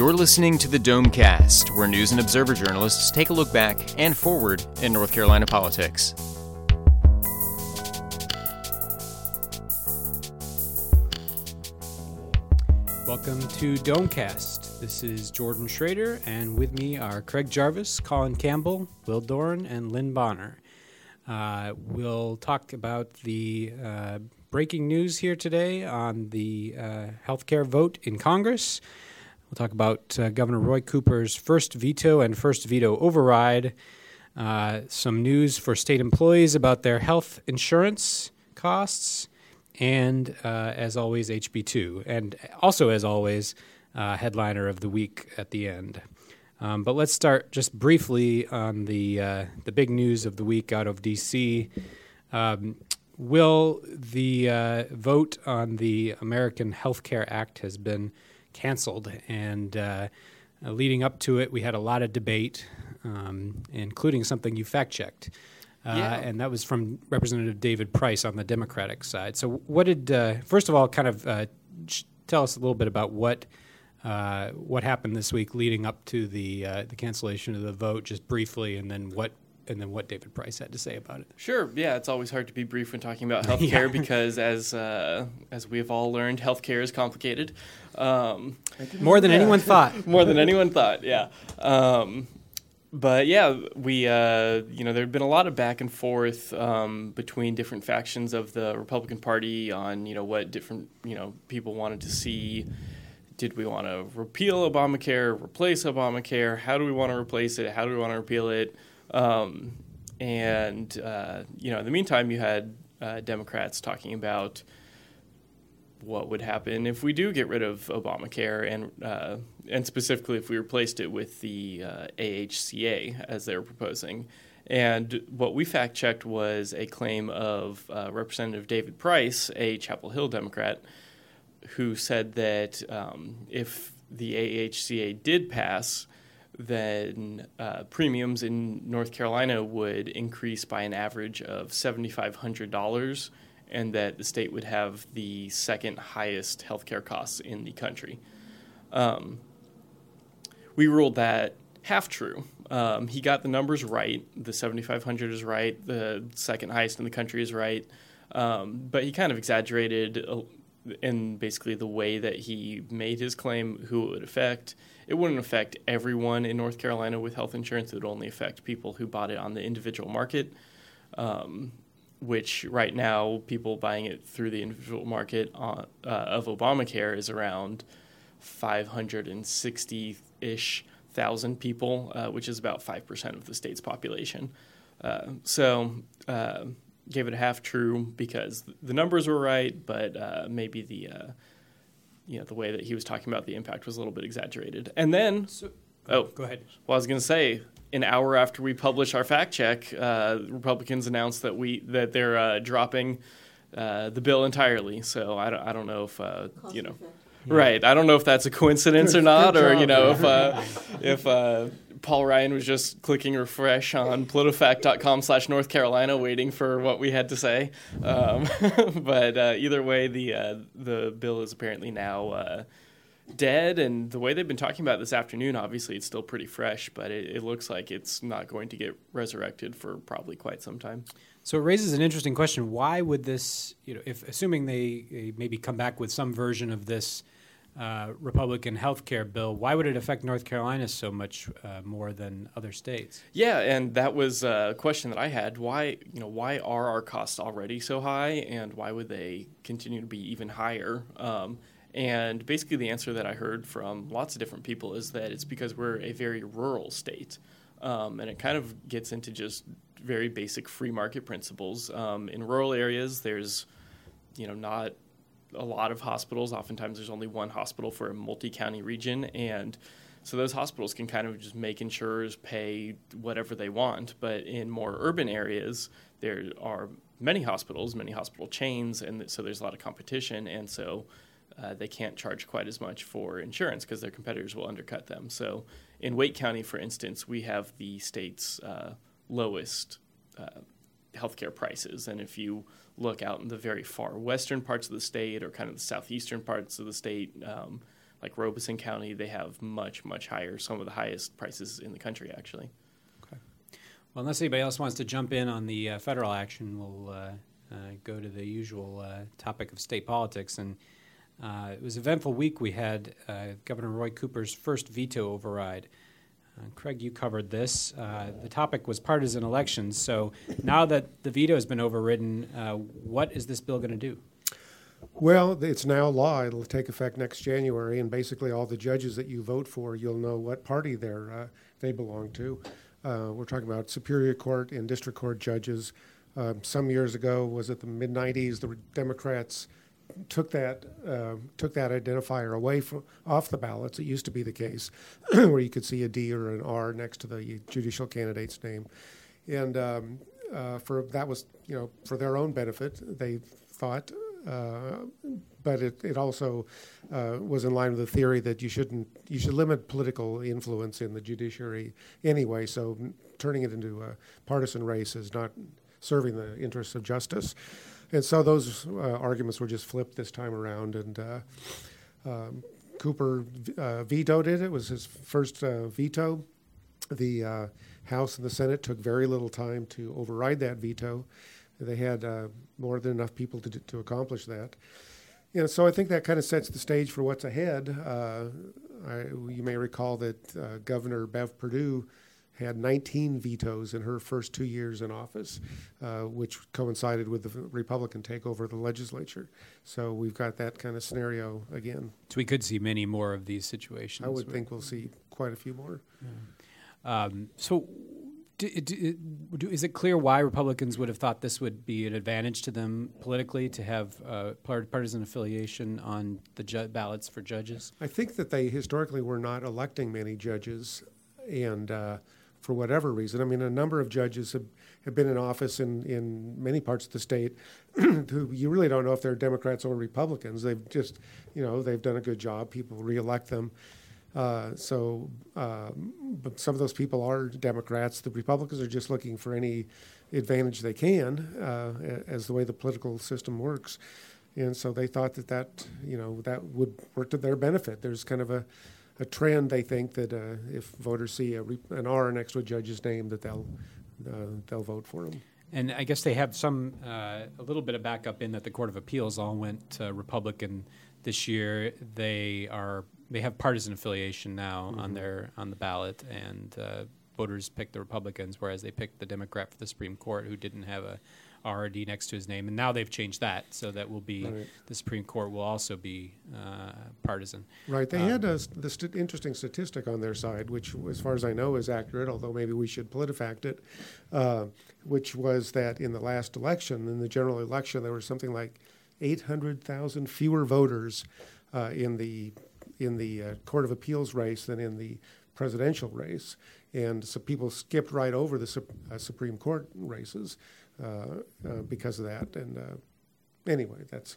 You're listening to the Domecast, where news and observer journalists take a look back and forward in North Carolina politics. Welcome to Domecast. This is Jordan Schrader, and with me are Craig Jarvis, Colin Campbell, Will Doran, and Lynn Bonner. Uh, we'll talk about the uh, breaking news here today on the uh, healthcare vote in Congress. We'll talk about uh, Governor Roy Cooper's first veto and first veto override. Uh, some news for state employees about their health insurance costs, and uh, as always, HB2. And also, as always, uh, headliner of the week at the end. Um, but let's start just briefly on the uh, the big news of the week out of DC. Um, will the uh, vote on the American Health Care Act has been canceled. And uh, uh, leading up to it, we had a lot of debate, um, including something you fact checked. Uh, yeah. And that was from Representative David Price on the Democratic side. So, what did, uh, first of all, kind of uh, tell us a little bit about what. Uh, what happened this week leading up to the the cancellation of the vote, just briefly, and then what and then what David Price had to say about it. Sure. Yeah, it's always hard to be brief when talking about healthcare yeah. because, as uh, as we have all learned, healthcare is complicated. Um, more than yeah. anyone thought. more than anyone thought. Yeah. Um, but yeah, we uh, you know there had been a lot of back and forth um, between different factions of the Republican Party on you know what different you know people wanted to see. Did we want to repeal Obamacare, replace Obamacare? How do we want to replace it? How do we want to repeal it? Um, and uh, you know, in the meantime, you had uh, Democrats talking about what would happen if we do get rid of Obamacare, and uh, and specifically if we replaced it with the uh, AHCA as they were proposing. And what we fact checked was a claim of uh, Representative David Price, a Chapel Hill Democrat, who said that um, if the AHCA did pass, then uh, premiums in North Carolina would increase by an average of $7,500 and that the state would have the second highest healthcare costs in the country. Um, we ruled that half true. Um, he got the numbers right. The 7,500 is right. The second highest in the country is right. Um, but he kind of exaggerated uh, in basically the way that he made his claim, who it would affect it wouldn't affect everyone in North Carolina with health insurance. It would only affect people who bought it on the individual market, um, which right now people buying it through the individual market on, uh, of Obamacare is around 560 ish thousand people, uh, which is about 5% of the state's population. Uh, so, uh, gave it a half true because the numbers were right, but uh, maybe the uh, you know the way that he was talking about the impact was a little bit exaggerated. And then, so, oh, go ahead. Well, I was going to say, an hour after we publish our fact check, uh, Republicans announced that we that they're uh, dropping uh, the bill entirely. So I don't, I don't know if uh, you know. Yeah. Right. I don't know if that's a coincidence or not, or you know, if uh, if uh, Paul Ryan was just clicking refresh on politifact.com slash North Carolina, waiting for what we had to say. Um, but uh, either way, the uh, the bill is apparently now uh, dead, and the way they've been talking about this afternoon, obviously it's still pretty fresh, but it, it looks like it's not going to get resurrected for probably quite some time. So it raises an interesting question: Why would this, you know, if assuming they, they maybe come back with some version of this uh, Republican health care bill, why would it affect North Carolina so much uh, more than other states? Yeah, and that was a question that I had. Why, you know, why are our costs already so high, and why would they continue to be even higher? Um, and basically, the answer that I heard from lots of different people is that it's because we're a very rural state. Um, and it kind of gets into just very basic free market principles. Um, in rural areas, there's, you know, not a lot of hospitals. Oftentimes, there's only one hospital for a multi-county region, and so those hospitals can kind of just make insurers pay whatever they want. But in more urban areas, there are many hospitals, many hospital chains, and so there's a lot of competition, and so uh, they can't charge quite as much for insurance because their competitors will undercut them. So in Wake County, for instance, we have the state's uh, lowest uh, healthcare prices, and if you look out in the very far western parts of the state or kind of the southeastern parts of the state, um, like Robeson County, they have much much higher, some of the highest prices in the country actually. Okay. Well, unless anybody else wants to jump in on the uh, federal action, we'll uh, uh, go to the usual uh, topic of state politics. And uh, it was an eventful week. We had Governor Roy Cooper's first veto override. Craig, you covered this. the topic was partisan elections. So now that the veto has been overridden, what is this bill going to do? Well, it's now law. It'll take effect next January, and basically all the judges that you vote for, you'll know what party they're uh, they belong to. Uh, we're talking about Superior Court and District Court judges. Um, some years ago, was it the mid '90s? The Democrats took that uh, took that identifier away from off the ballots. It used to be the case where you could see a D or an R next to the judicial candidate's name, and um, uh, for that was you know for their own benefit. They thought uh, but it, it also uh, was in line with the theory that you shouldn't you should limit political influence in the judiciary anyway. So turning it into a partisan race is not serving the interests of justice. And so those uh, arguments were just flipped this time around, and uh, um, Cooper uh, vetoed it. It was his first veto. The House and the Senate took very little time to override that veto. They had uh, more than enough people to, to accomplish that. You know, so I think that kind of sets the stage for what's ahead. Uh, I, you may recall that uh, Governor Bev Perdue had 19 vetoes in her first two years in office, uh, which coincided with the Republican takeover of the legislature. So we've got that kind of scenario again. So we could see many more of these situations. I would think we'll see quite a few more. Yeah. Um, so do, do, is it clear why Republicans would have thought this would be an advantage to them politically to have uh, partisan affiliation on the ju- ballots for judges? I think that they historically were not electing many judges, and uh, for whatever reason, I mean, a number of judges have, have been in office in, in many parts of the state who you really don't know if they're Democrats or Republicans. They've just, you know, they've done a good job. People reelect them. Uh, so, uh, but some of those people are Democrats. The Republicans are just looking for any advantage they can, uh, as the way the political system works, and so they thought that that you know that would work to their benefit. There's kind of a, a trend they think that uh, if voters see a, an R next to a judge's name, that they'll uh, they'll vote for him. And I guess they have some a little bit of backup in that the Court of Appeals all went Republican this year. They are they have partisan affiliation now mm-hmm. on their on the ballot, and uh, voters picked the Republicans, whereas they picked the Democrat for the Supreme Court, who didn't have a RD next to his name, and now they've changed that so that will be right. the Supreme Court will also be uh, partisan. Right. They um, had a the st- interesting statistic on their side, which, as far as I know, is accurate. Although maybe we should politifact it, uh, which was that in the last election, in the general election, there was something like 800,000 fewer voters uh, in the in the uh, Court of Appeals race than in the presidential race. And so people skipped right over the su- uh, Supreme Court races because of that. And uh, anyway, that's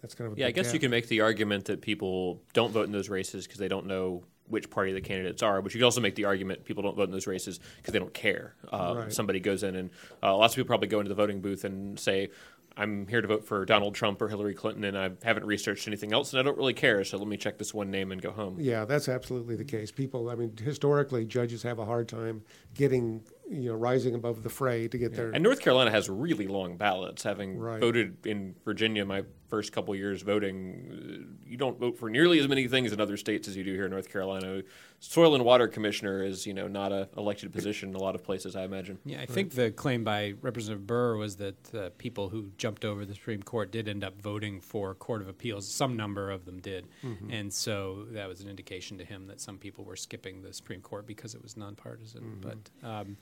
that's kind of yeah. I guess gap. you can make the argument that people don't vote in those races because they don't know which party the candidates are. But you can also make the argument people don't vote in those races because they don't care. Uh, right. Somebody goes in, and uh, lots of people probably go into the voting booth and say, I'm here to vote for Donald Trump or Hillary Clinton, and I haven't researched anything else, and I don't really care. So let me check this one name and go home. Yeah, that's absolutely the case. People, I mean, historically, judges have a hard time getting you know rising above the fray to get yeah. there. And North Carolina has really long ballots. Having right. voted in Virginia my first couple years voting, you don't vote for nearly as many things in other states as you do here in North Carolina. Soil and Water Commissioner is you know not a elected position in a lot of places. I imagine. Yeah, I right. think the claim by Representative Burr was that uh, people who jumped over the Supreme Court did end up voting for Court of Appeals. Some number of them did, mm-hmm. and so that was an indication to him that some people were skipping the Supreme Court because it was nonpartisan. Mm-hmm. But um,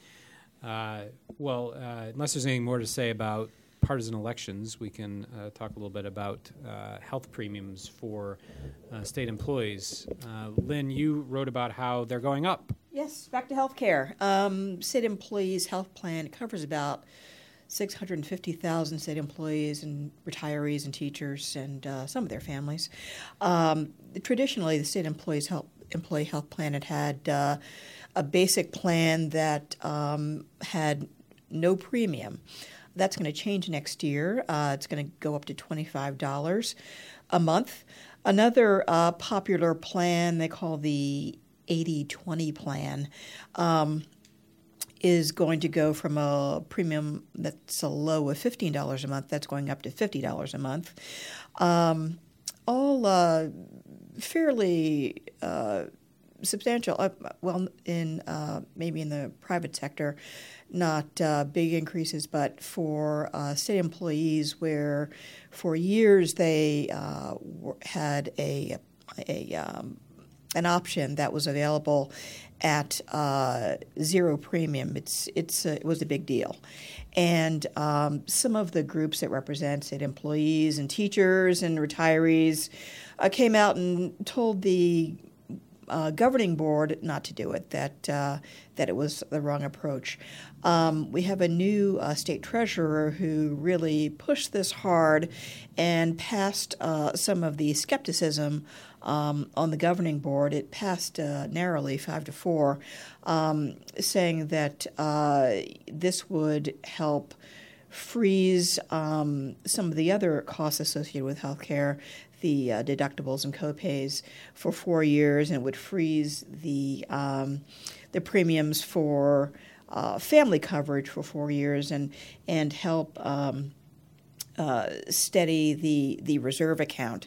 uh, well, uh, unless there's anything more to say about partisan elections, we can uh, talk a little bit about uh, health premiums for uh, state employees. Uh, Lynn, you wrote about how they're going up. Yes, back to health care. Um, state employees' health plan covers about 650,000 state employees and retirees and teachers and some of their families. Um, traditionally, the state employees health, employee health plan had had a basic plan that um, had no premium. That's going to change next year. Uh, it's going to go up to $25 a month. Another uh, popular plan they call the 80 20 plan. Um, is going to go from a premium that's a low of $15 a month, that's going up to $50 a month. Um, all uh, fairly uh, substantial, uh, well, in uh, maybe in the private sector, not uh, big increases, but for uh, state employees, where for years they uh, had a a um, an option that was available at uh, zero premium. It's it's it was a big deal, and um, some of the groups that represented employees and teachers and retirees came out and told the uh, governing board not to do it. That uh, that it was the wrong approach. Um, we have a new uh, state treasurer who really pushed this hard and passed uh, some of the skepticism um, on the governing board. It passed uh, narrowly, five to four, um, saying that uh, this would help freeze um, some of the other costs associated with healthcare the uh, deductibles and copays for four years, and would freeze the um, the premiums for uh, family coverage for four years, and and help um, uh, steady the the reserve account.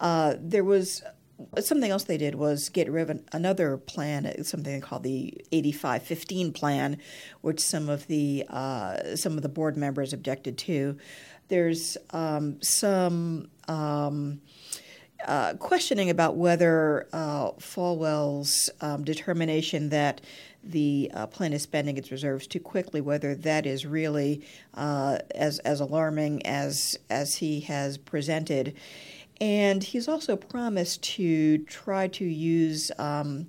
Uh, there was something else they did was get rid of another plan, something called the 8515 plan, which some of the uh, some of the board members objected to. There's um, some um, uh, questioning about whether uh, Folwell's um, determination that the uh, plan is spending its reserves too quickly, whether that is really uh, as as alarming as as he has presented, and he's also promised to try to use um,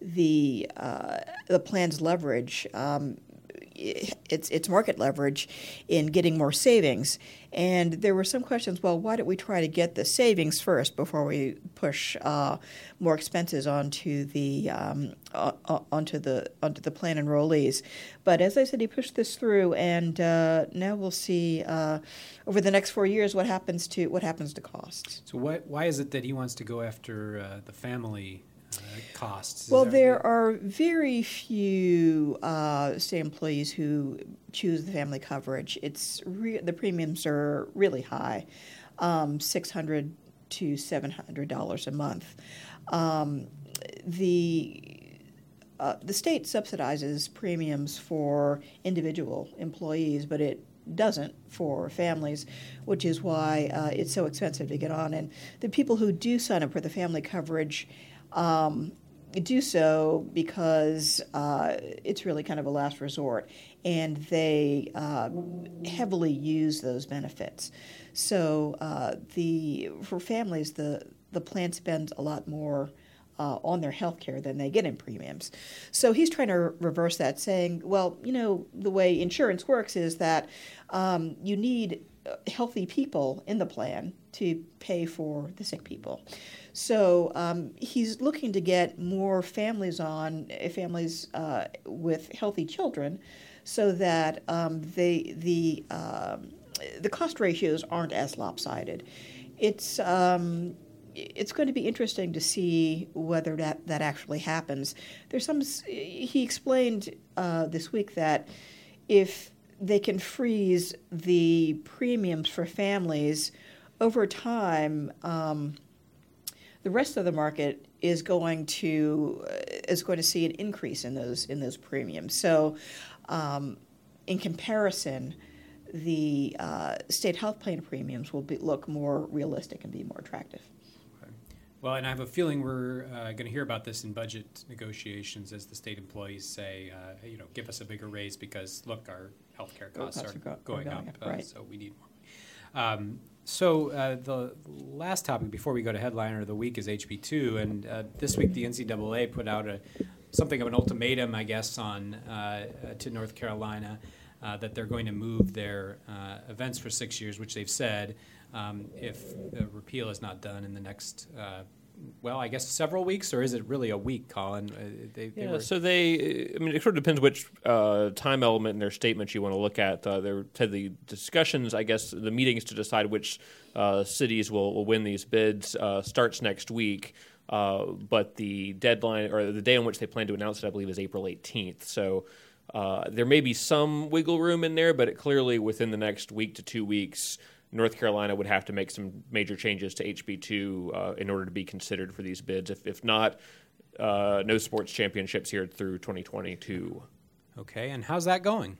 the uh, the plan's leverage. Um, its its market leverage in getting more savings. And there were some questions. Well, why don't we try to get the savings first before we push uh, more expenses onto the um, onto the onto the plan enrollees? But as I said, he pushed this through, and uh, now we'll see uh, over the next four years what happens to what happens to costs. So why why is it that he wants to go after uh, the family? Costs? Well, there are very few uh, state employees who choose the family coverage. It's re- the premiums are really high, um, six hundred to seven hundred dollars a month. Um, the uh, the state subsidizes premiums for individual employees, but it doesn't for families, which is why uh, it's so expensive to get on. And the people who do sign up for the family coverage um, do so because uh, it's really kind of a last resort, and they uh, heavily use those benefits. So uh, the for families, the the plan spends a lot more. Uh, on their health care than they get in premiums. So he's trying to reverse that, saying, well, you know, the way insurance works is that um, you need uh, healthy people in the plan to pay for the sick people. So um, he's looking to get more families on, eh, families uh, with healthy children, so that um, they, the, um, the cost ratios aren't as lopsided. It's, um, it's going to be interesting to see whether that, that actually happens. There's some, he explained uh, this week that if they can freeze the premiums for families over time, um, the rest of the market is going to uh, is going to see an increase in those in those premiums. So, um, in comparison, the uh, state health plan premiums will be, look more realistic and be more attractive. Well, and I have a feeling we're uh, going to hear about this in budget negotiations as the state employees say, uh, you know, give us a bigger raise because look, our healthcare costs, costs are, go- going, going, up, up right. so we need more. Um, so uh, the last topic before we go to headliner of the week is HB2, and uh, this week the NCAA put out a something of an ultimatum, I guess, on uh, to North Carolina uh, that they're going to move their uh, events for six years, which they've said um, if the repeal is not done in the next uh, well, I guess several weeks, or is it really a week, Colin? Uh, they, they yeah, were... so they, I mean, it sort of depends which uh, time element in their statement you want to look at. Uh, there to the discussions, I guess, the meetings to decide which uh, cities will, will win these bids uh, starts next week. Uh, but the deadline or the day on which they plan to announce it, I believe, is April 18th. So there may be some wiggle room in there, but it clearly within the next week to two weeks, North Carolina would have to make some major changes to HB2 uh, in order to be considered for these bids. If, if not, uh, no sports championships here through 2022. Okay, and how's that going?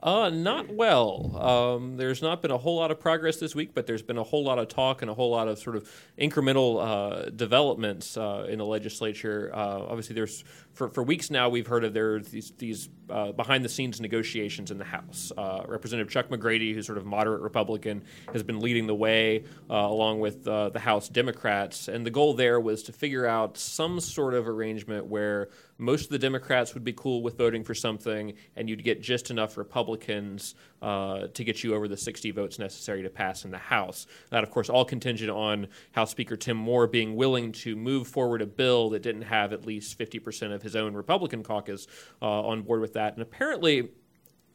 Uh, not well. Um, there's not been a whole lot of progress this week, but there's been a whole lot of talk and a whole lot of sort of incremental uh, developments uh, in the legislature. Uh, obviously, there's for, for weeks now we've heard of there these, these uh, behind the scenes negotiations in the House. Uh, Representative Chuck McGrady, who's sort of moderate Republican, has been leading the way along with the House Democrats, and the goal there was to figure out some sort of arrangement where most of the Democrats would be cool with voting for something, and you'd get just enough Republicans uh, to get you over the 60 votes necessary to pass in the House. That, of course, all contingent on House Speaker Tim Moore being willing to move forward a bill that didn't have at least 50% of his own Republican caucus uh, on board with that. And apparently,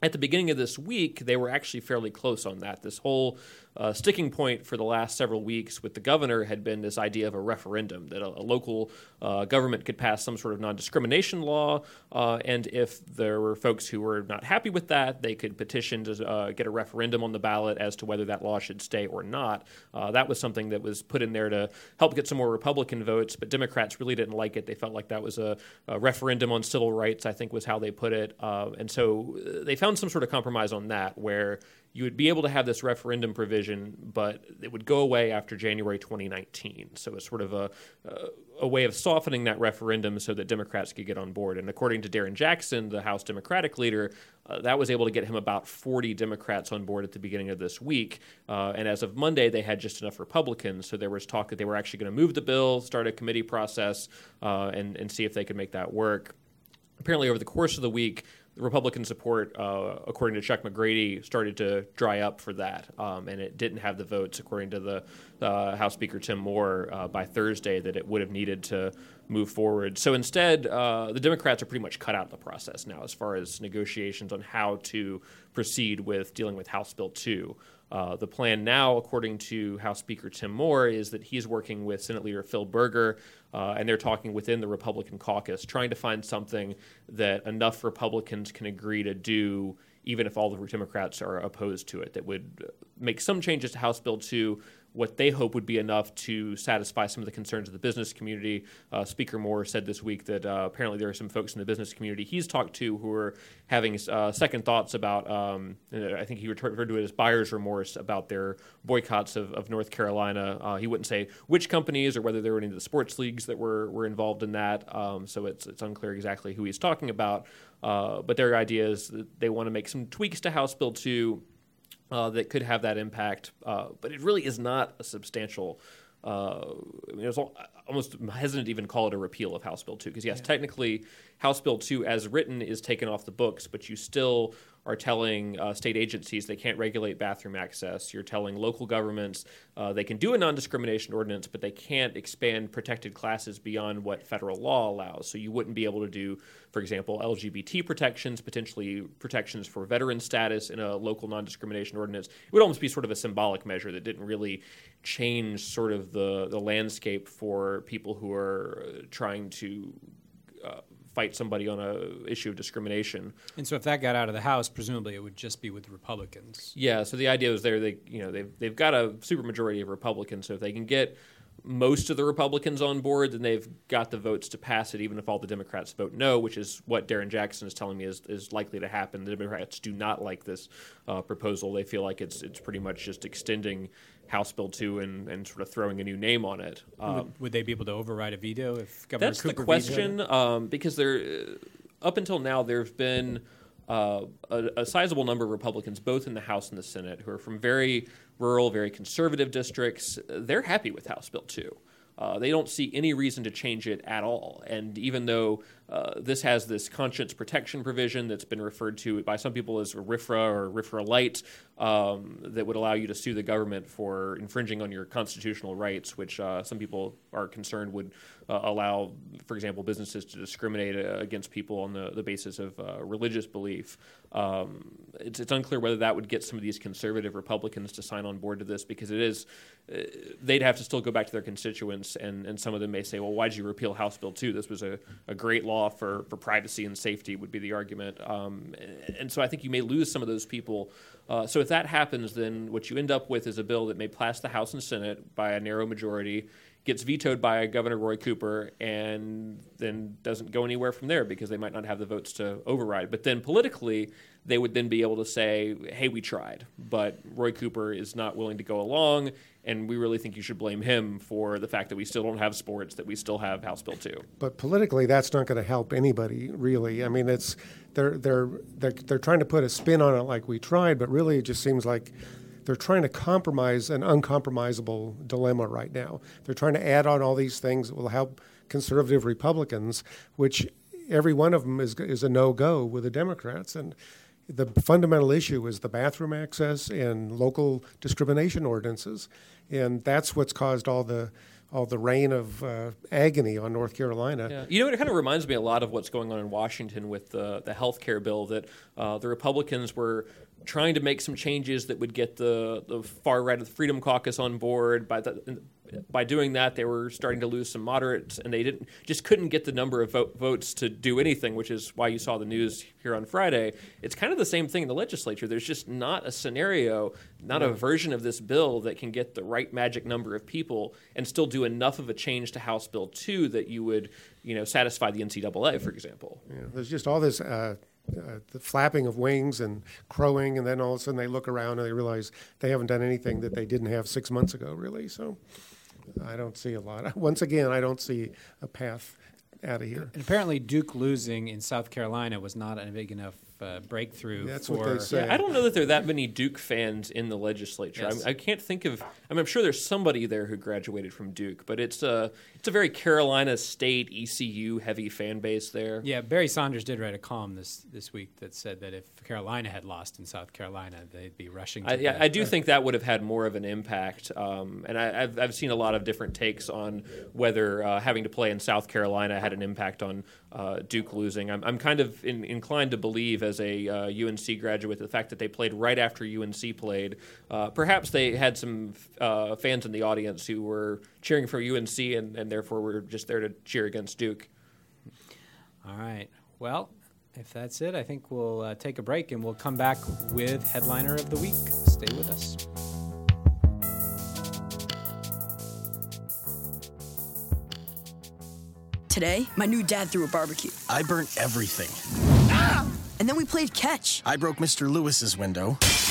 at the beginning of this week, they were actually fairly close on that. This whole uh, sticking point for the last several weeks with the governor had been this idea of a referendum that a, a local uh, government could pass some sort of non discrimination law. Uh, and if there were folks who were not happy with that, they could petition to uh, get a referendum on the ballot as to whether that law should stay or not. Uh, that was something that was put in there to help get some more Republican votes, but Democrats really didn't like it. They felt like that was a, a referendum on civil rights, I think was how they put it. Uh, and so they found some sort of compromise on that where you would be able to have this referendum provision, but it would go away after January 2019. So it's sort of a, a way of softening that referendum so that Democrats could get on board. And according to Darren Jackson, the House Democratic leader, uh, that was able to get him about 40 Democrats on board at the beginning of this week. Uh, and as of Monday, they had just enough Republicans. So there was talk that they were actually going to move the bill, start a committee process, uh, and, and see if they could make that work. Apparently, over the course of the week, Republican support, uh, according to Chuck McGrady, started to dry up for that, um, and it didn't have the votes, according to the uh, House Speaker Tim Moore, uh, by Thursday that it would have needed to move forward. So instead, uh, the Democrats are pretty much cut out of the process now as far as negotiations on how to proceed with dealing with House Bill 2. Uh, the plan now, according to House Speaker Tim Moore, is that he's working with Senate Leader Phil Berger, uh, and they're talking within the Republican caucus, trying to find something that enough Republicans can agree to do, even if all the Democrats are opposed to it, that would make some changes to House Bill 2 what they hope would be enough to satisfy some of the concerns of the business community. Uh, Speaker Moore said this week that uh, apparently there are some folks in the business community he's talked to who are having uh, second thoughts about, um, I think he referred to it as buyer's remorse about their boycotts of, of North Carolina. Uh, he wouldn't say which companies or whether there were any of the sports leagues that were, were involved in that, um, so it's, it's unclear exactly who he's talking about. Uh, but their idea is that they want to make some tweaks to House Bill 2 uh, that could have that impact, uh, but it really is not a substantial. Uh, I mean, almost hesitant to even call it a repeal of House Bill 2 because yes, yeah. technically House Bill 2 as written is taken off the books, but you still are telling uh, state agencies they can't regulate bathroom access. You're telling local governments uh, they can do a non discrimination ordinance, but they can't expand protected classes beyond what federal law allows. So you wouldn't be able to do, for example, LGBT protections, potentially protections for veteran status in a local non discrimination ordinance. It would almost be sort of a symbolic measure that didn't really change sort of the, the landscape for people who are trying to. Fight somebody on a issue of discrimination. And so, if that got out of the House, presumably it would just be with Republicans. Yeah. So the idea was there. They, you know, they've they've got a supermajority of Republicans. So if they can get most of the Republicans on board, then they've got the votes to pass it, even if all the Democrats vote no, which is what Darren Jackson is telling me is, is likely to happen. The Democrats do not like this uh, proposal. They feel like it's it's pretty much just extending House Bill 2 and, and sort of throwing a new name on it. Um, would, would, they be able to override a veto if Governor That's Cooper the question, um, because there, uh, up until now, there have been uh, a, a, sizable number of Republicans, both in the House and the Senate, who are from very rural, very conservative districts. They're happy with House Bill 2. Uh, they don't see any reason to change it at all. And even though uh, this has this conscience protection provision that's been referred to by some people as RFRA or RFRA light, um, that would allow you to sue the government for infringing on your constitutional rights, which uh, some people are concerned would uh, allow, for example, businesses to discriminate uh, against people on the, the basis of uh, religious belief. Um, it's, it's unclear whether that would get some of these conservative Republicans to sign on board to this because it is, uh, they'd have to still go back to their constituents, and, and some of them may say, well, why did you repeal House Bill 2? This was a, a great law for, for privacy and safety, would be the argument. Um, and so I think you may lose some of those people. Uh, so if that happens, then what you end up with is a bill that may pass the House and Senate by a narrow majority gets vetoed by Governor Roy Cooper and then doesn't go anywhere from there because they might not have the votes to override. But then politically, they would then be able to say, hey, we tried, but Roy Cooper is not willing to go along, and we really think you should blame him for the fact that we still don't have sports, that we still have House Bill 2. But politically, that's not going to help anybody, really. I mean, it's they're, they're, they're, they're trying to put a spin on it like we tried, but really it just seems like they're trying to compromise an uncompromisable dilemma right now. They're trying to add on all these things that will help conservative Republicans, which every one of them is, is a no go with the Democrats. And the fundamental issue is the bathroom access and local discrimination ordinances. And that's what's caused all the all the reign of uh, agony on North Carolina. Yeah. You know, it kind of reminds me a lot of what's going on in Washington with the the health care bill that uh, the Republicans were trying to make some changes that would get the, the far right of the Freedom Caucus on board. By the, by doing that, they were starting to lose some moderates, and they didn't just couldn't get the number of vote, votes to do anything, which is why you saw the news here on Friday. It's kind of the same thing in the legislature. There's just not a scenario, not a version of this bill that can get the right magic number of people and still do enough of a change to House Bill two that you would, you know, satisfy the NCAA, for example. Yeah, there's just all this. Uh, uh, the flapping of wings and crowing, and then all of a sudden they look around and they realize they haven't done anything that they didn't have six months ago, really. So I don't see a lot. Once again, I don't see a path out of here. And apparently, Duke losing in South Carolina was not a big enough uh, breakthrough. That's for, what they say. Yeah, I don't know that there are that many Duke fans in the legislature. Yes. I, I can't think of. I mean, I'm sure there's somebody there who graduated from Duke, but it's a it's a very Carolina State ECU heavy fan base there. Yeah, Barry Saunders did write a column this this week that said that if Carolina had lost in South Carolina, they'd be rushing. To I, yeah, I do think that would have had more of an impact, um, and I, I've, I've seen a lot of different takes on whether uh, having to play in South Carolina had an impact on uh, Duke losing. I'm, I'm kind of in, inclined to believe, as a uh, UNC graduate, the fact that they played right after UNC played. Uh, perhaps they had some uh, fans in the audience who were cheering for UNC, and, and therefore were just there to cheer against Duke. All right. Well, if that's it, I think we'll uh, take a break and we'll come back with headliner of the week. Stay with us. Today, my new dad threw a barbecue. I burnt everything. And then we played catch. I broke Mr. Lewis's window.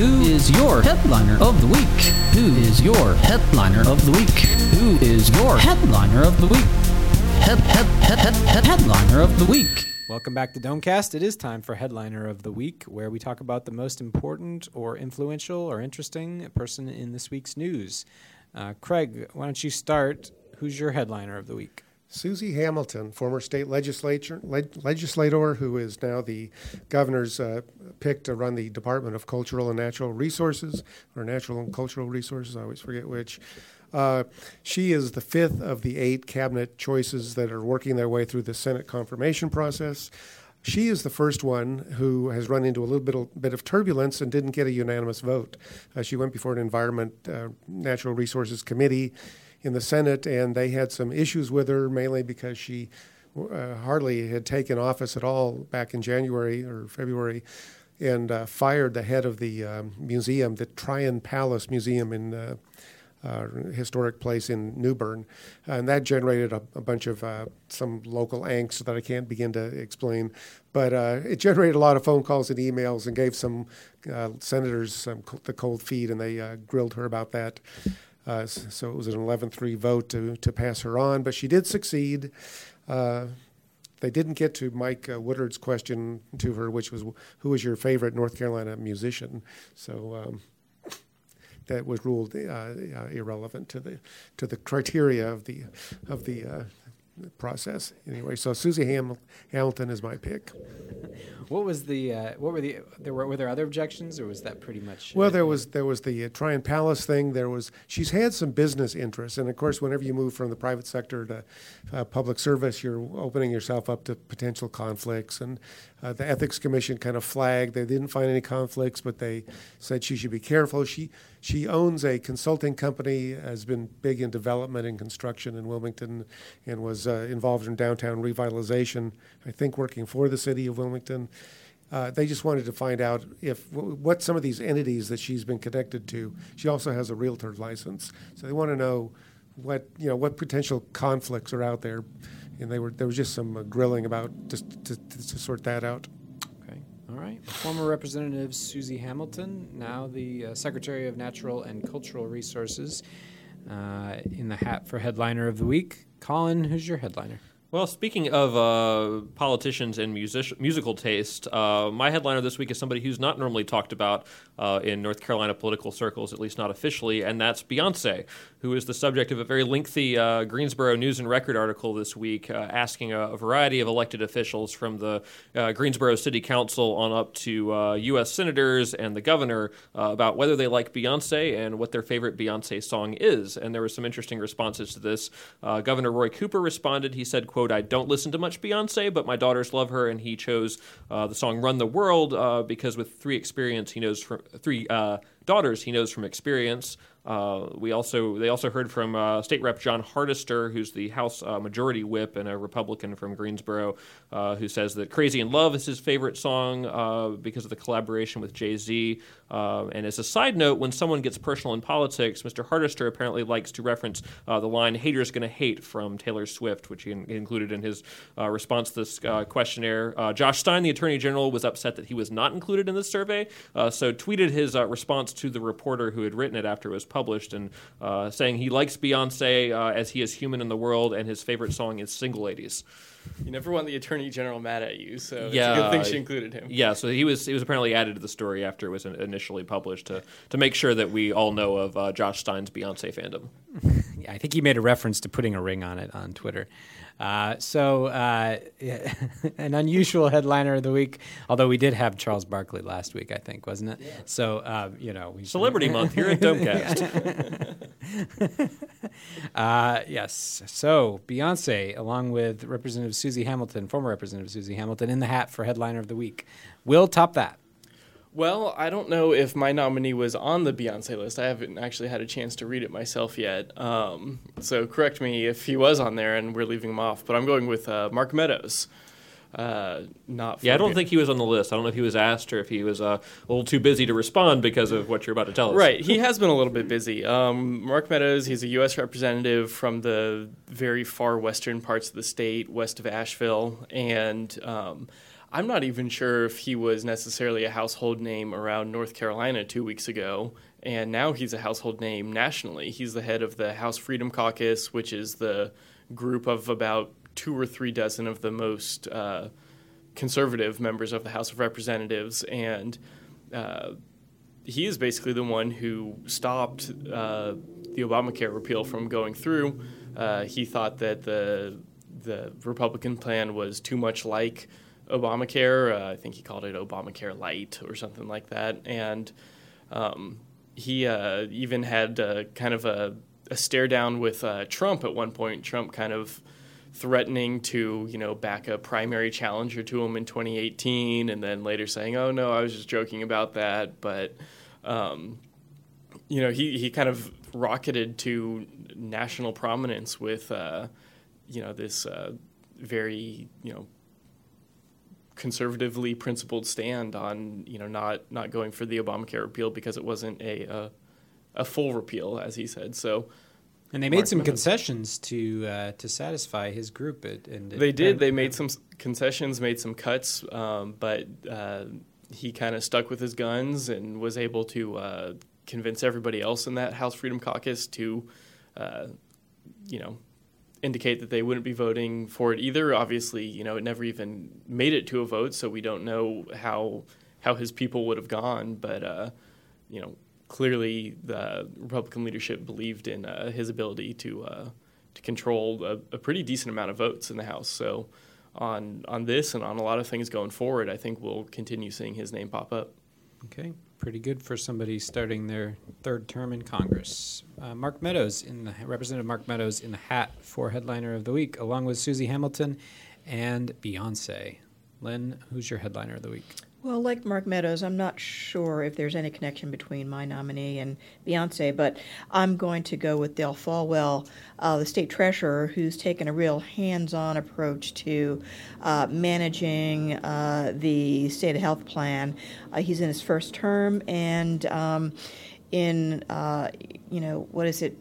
Who is your headliner of the week? Who is your headliner of the week? Who is your headliner of the week? Head, head, head, head, head, headliner of the week. Welcome back to Domecast. It is time for headliner of the week, where we talk about the most important or influential or interesting person in this week's news. Uh, Craig, why don't you start? Who's your headliner of the week? Susie Hamilton, former state legislature leg, legislator, who is now the governor's uh, pick to run the Department of Cultural and Natural Resources, or Natural and Cultural Resources. I always forget which. Uh, she is the fifth of the eight cabinet choices that are working their way through the Senate confirmation process. She is the first one who has run into a little bit of, bit of turbulence and didn't get a unanimous vote. Uh, she went before an Environment uh, Natural Resources Committee in the Senate, and they had some issues with her, mainly because she uh, hardly had taken office at all back in January or February, and uh, fired the head of the um, museum, the Tryon Palace Museum in uh, uh, historic place in New Bern, and that generated a, a bunch of uh, some local angst that I can't begin to explain. But uh, it generated a lot of phone calls and emails, and gave some uh, senators some the cold feet, and they uh, grilled her about that. Uh, so it was an 11-3 vote to to pass her on, but she did succeed. they didn't get to Mike Woodard's question to her, which was, "Who was your favorite North Carolina musician?" So. Um, that was ruled uh, uh, irrelevant to the to the criteria of the of the uh, process. Anyway, so Susie Ham- Hamilton is my pick. What was the uh, what were the there were were there other objections or was that pretty much? Well, there was there was the uh, Tryon Palace thing. There was she's had some business interests, and of course, whenever you move from the private sector to uh, public service, you're opening yourself up to potential conflicts. And uh, the ethics commission kind of flagged they didn't find any conflicts, but they said she should be careful. She she owns a consulting company, has been big in development and construction in Wilmington, and was involved in downtown revitalization. I think working for the city of Wilmington. Uh, they just wanted to find out if what some of these entities that she's been connected to. She also has a realtor license, so they want to know what you know what potential conflicts are out there, and they were there was just some uh, grilling about just to, to, to sort that out. Okay, all right. Former Representative Susie Hamilton, now the uh, Secretary of Natural and Cultural Resources, uh, in the hat for Headliner of the Week. Colin, who's your headliner? Well, speaking of uh, politicians and music- musical taste, uh, my headliner this week is somebody who's not normally talked about uh, in North Carolina political circles, at least not officially, and that's Beyonce, who is the subject of a very lengthy uh, Greensboro News and Record article this week, uh, asking a, a, variety of elected officials from the uh, Greensboro City Council on up to U.S. senators and the governor about whether they like Beyonce and what their favorite Beyonce song is. And there were some interesting responses to this. Governor Roy Cooper responded. He said, "quote." Quote, I don't listen to much Beyonce, but my daughters love her, and he chose uh, the song Run the World uh, because with three experience, he knows from three uh, daughters, he knows from experience. Uh, we also they also heard from uh, State Rep Jon Hardister, who's the House uh, Majority Whip and a Republican from Greensboro, uh, who says that "Crazy in Love" is his favorite song uh, because of the collaboration with Jay Z. Uh, and as a side note, when someone gets personal in politics, Mr. Hardister apparently likes to reference the line "Haters Gonna Hate" from Taylor Swift, which he, in- included in his response to this questionnaire. Josh Stein, the Attorney General, was upset that he was not included in this survey, so tweeted his response to the reporter who had written it after it was published and uh, saying he likes Beyonce uh, as he is human in the world and his favorite song is Single Ladies. You never want the attorney general mad at you, so yeah, it's a good thing she included him. Yeah, so he was he was apparently added to the story after it was initially published to to make sure that we all know of uh, Josh Stein's Beyonce fandom. yeah, I think he made a reference to putting a ring on it on Twitter. Uh, so, uh, an unusual headliner of the week, although we did have Charles Barkley last week, I think, wasn't it? Yeah. So, uh, you know, we Celebrity Month here at Domecast. Uh, yes. So, Beyonce, along with Representative Susie Hamilton, former Representative Susie Hamilton, in the hat for headliner of the week. Will top that. Well, I don't know if my nominee was on the Beyonce list. I haven't actually had a chance to read it myself yet. Um, so correct me if he was on there and we're leaving him off. But I'm going with uh, Mark Meadows. Uh, not yeah, I don't think he was on the list. I don't know if he was asked or if he was uh, a little too busy to respond because of what you're about to tell us. Right, he has been a little bit busy. Um, Mark Meadows, he's a U.S. representative from the very far western parts of the state, west of Asheville, and um, I'm not even sure if he was necessarily a household name around North Carolina two weeks ago, and now he's a household name nationally. He's the head of the House Freedom Caucus, which is the group of about two or three dozen of the most uh, conservative members of the House of Representatives, and uh, he is basically the one who stopped uh, the Obamacare repeal from going through. Uh, he thought that the the Republican plan was too much like Obamacare. Uh, I think he called it Obamacare Light or something like that. And um, he even had kind of a, a, stare down with uh, Trump at one point. Trump kind of threatening to, you know, back a primary challenger to him in 2018, and then later saying, "Oh no, I was just joking about that." But um, you know, he he kind of rocketed to national prominence with, uh, you know, this uh, very you know conservatively principled stand on you know not not going for the Obamacare repeal because it wasn't a uh, a full repeal, as he said. So. And they made Mark some Meadows. concessions to uh, to satisfy his group. It, and they did. They made some concessions, made some cuts, um, but uh, he kind of stuck with his guns and was able to uh, convince everybody else in that House Freedom Caucus to, uh, you know, indicate that they wouldn't be voting for it either. Obviously, you know, it never even made it to a vote, so we don't know how how his people would have gone. But uh, you know, clearly the Republican leadership believed in uh, his ability to uh, to control a, a, pretty decent amount of votes in the House. So on on this and on a lot of things going forward, I think we'll continue seeing his name pop up. Okay, pretty good for somebody starting their third term in Congress. Uh, Mark Meadows, in the Representative Mark Meadows, in the hat for headliner of the week, along with Susie Hamilton and Beyonce. Lynn, who's your headliner of the week? Well, like Mark Meadows, I'm not sure if there's any connection between my nominee and Beyonce, but I'm going to go with Dale Folwell, uh, the state treasurer, who's taken a real hands on approach to uh, managing uh, the state of health plan. Uh, he's in his first term, and um, in, uh, you know, what is it,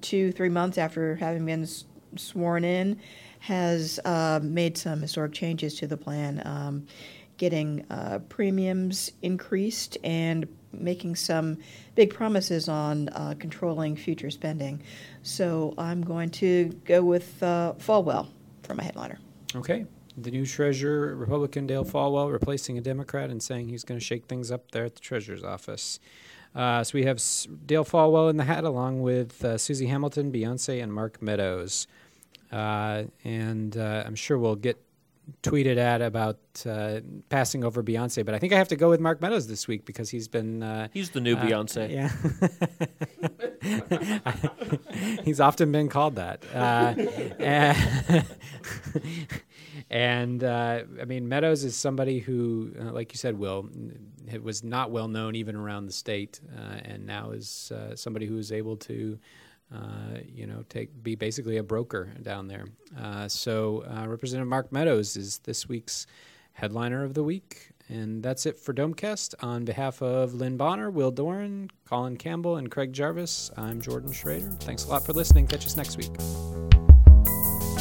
two, three months after having been s- sworn in, has uh, made some historic changes to the plan. Um, getting uh, premiums increased and making some big promises on uh, controlling future spending. So I'm going to go with uh, Folwell for my headliner. Okay. The new treasurer, Republican Dale Folwell, replacing a Democrat and saying he's going to shake things up there at the treasurer's office. Uh, so we have Dale Folwell in the hat, along with uh, Susi Hamilton, Beyonce, and Mark Meadows. Uh, and uh, I'm sure we'll get tweeted at about uh, passing over Beyonce, but I think I have to go with Mark Meadows this week because he's been uh, he's the new uh, Beyonce. Yeah, he's often been called that. Uh, and, uh, I mean, Meadows is somebody who, uh, like you said, Will, it was not well known even around the state, and now is somebody who is able to uh, you know, take be basically a broker down there. Uh, so uh, Representative Mark Meadows is this week's headliner of the week. And that's it for Domecast. On behalf of Lynn Bonner, Will Doran, Colin Campbell, and Craig Jarvis, I'm Jordan Schrader. Thanks a lot for listening. Catch us next week.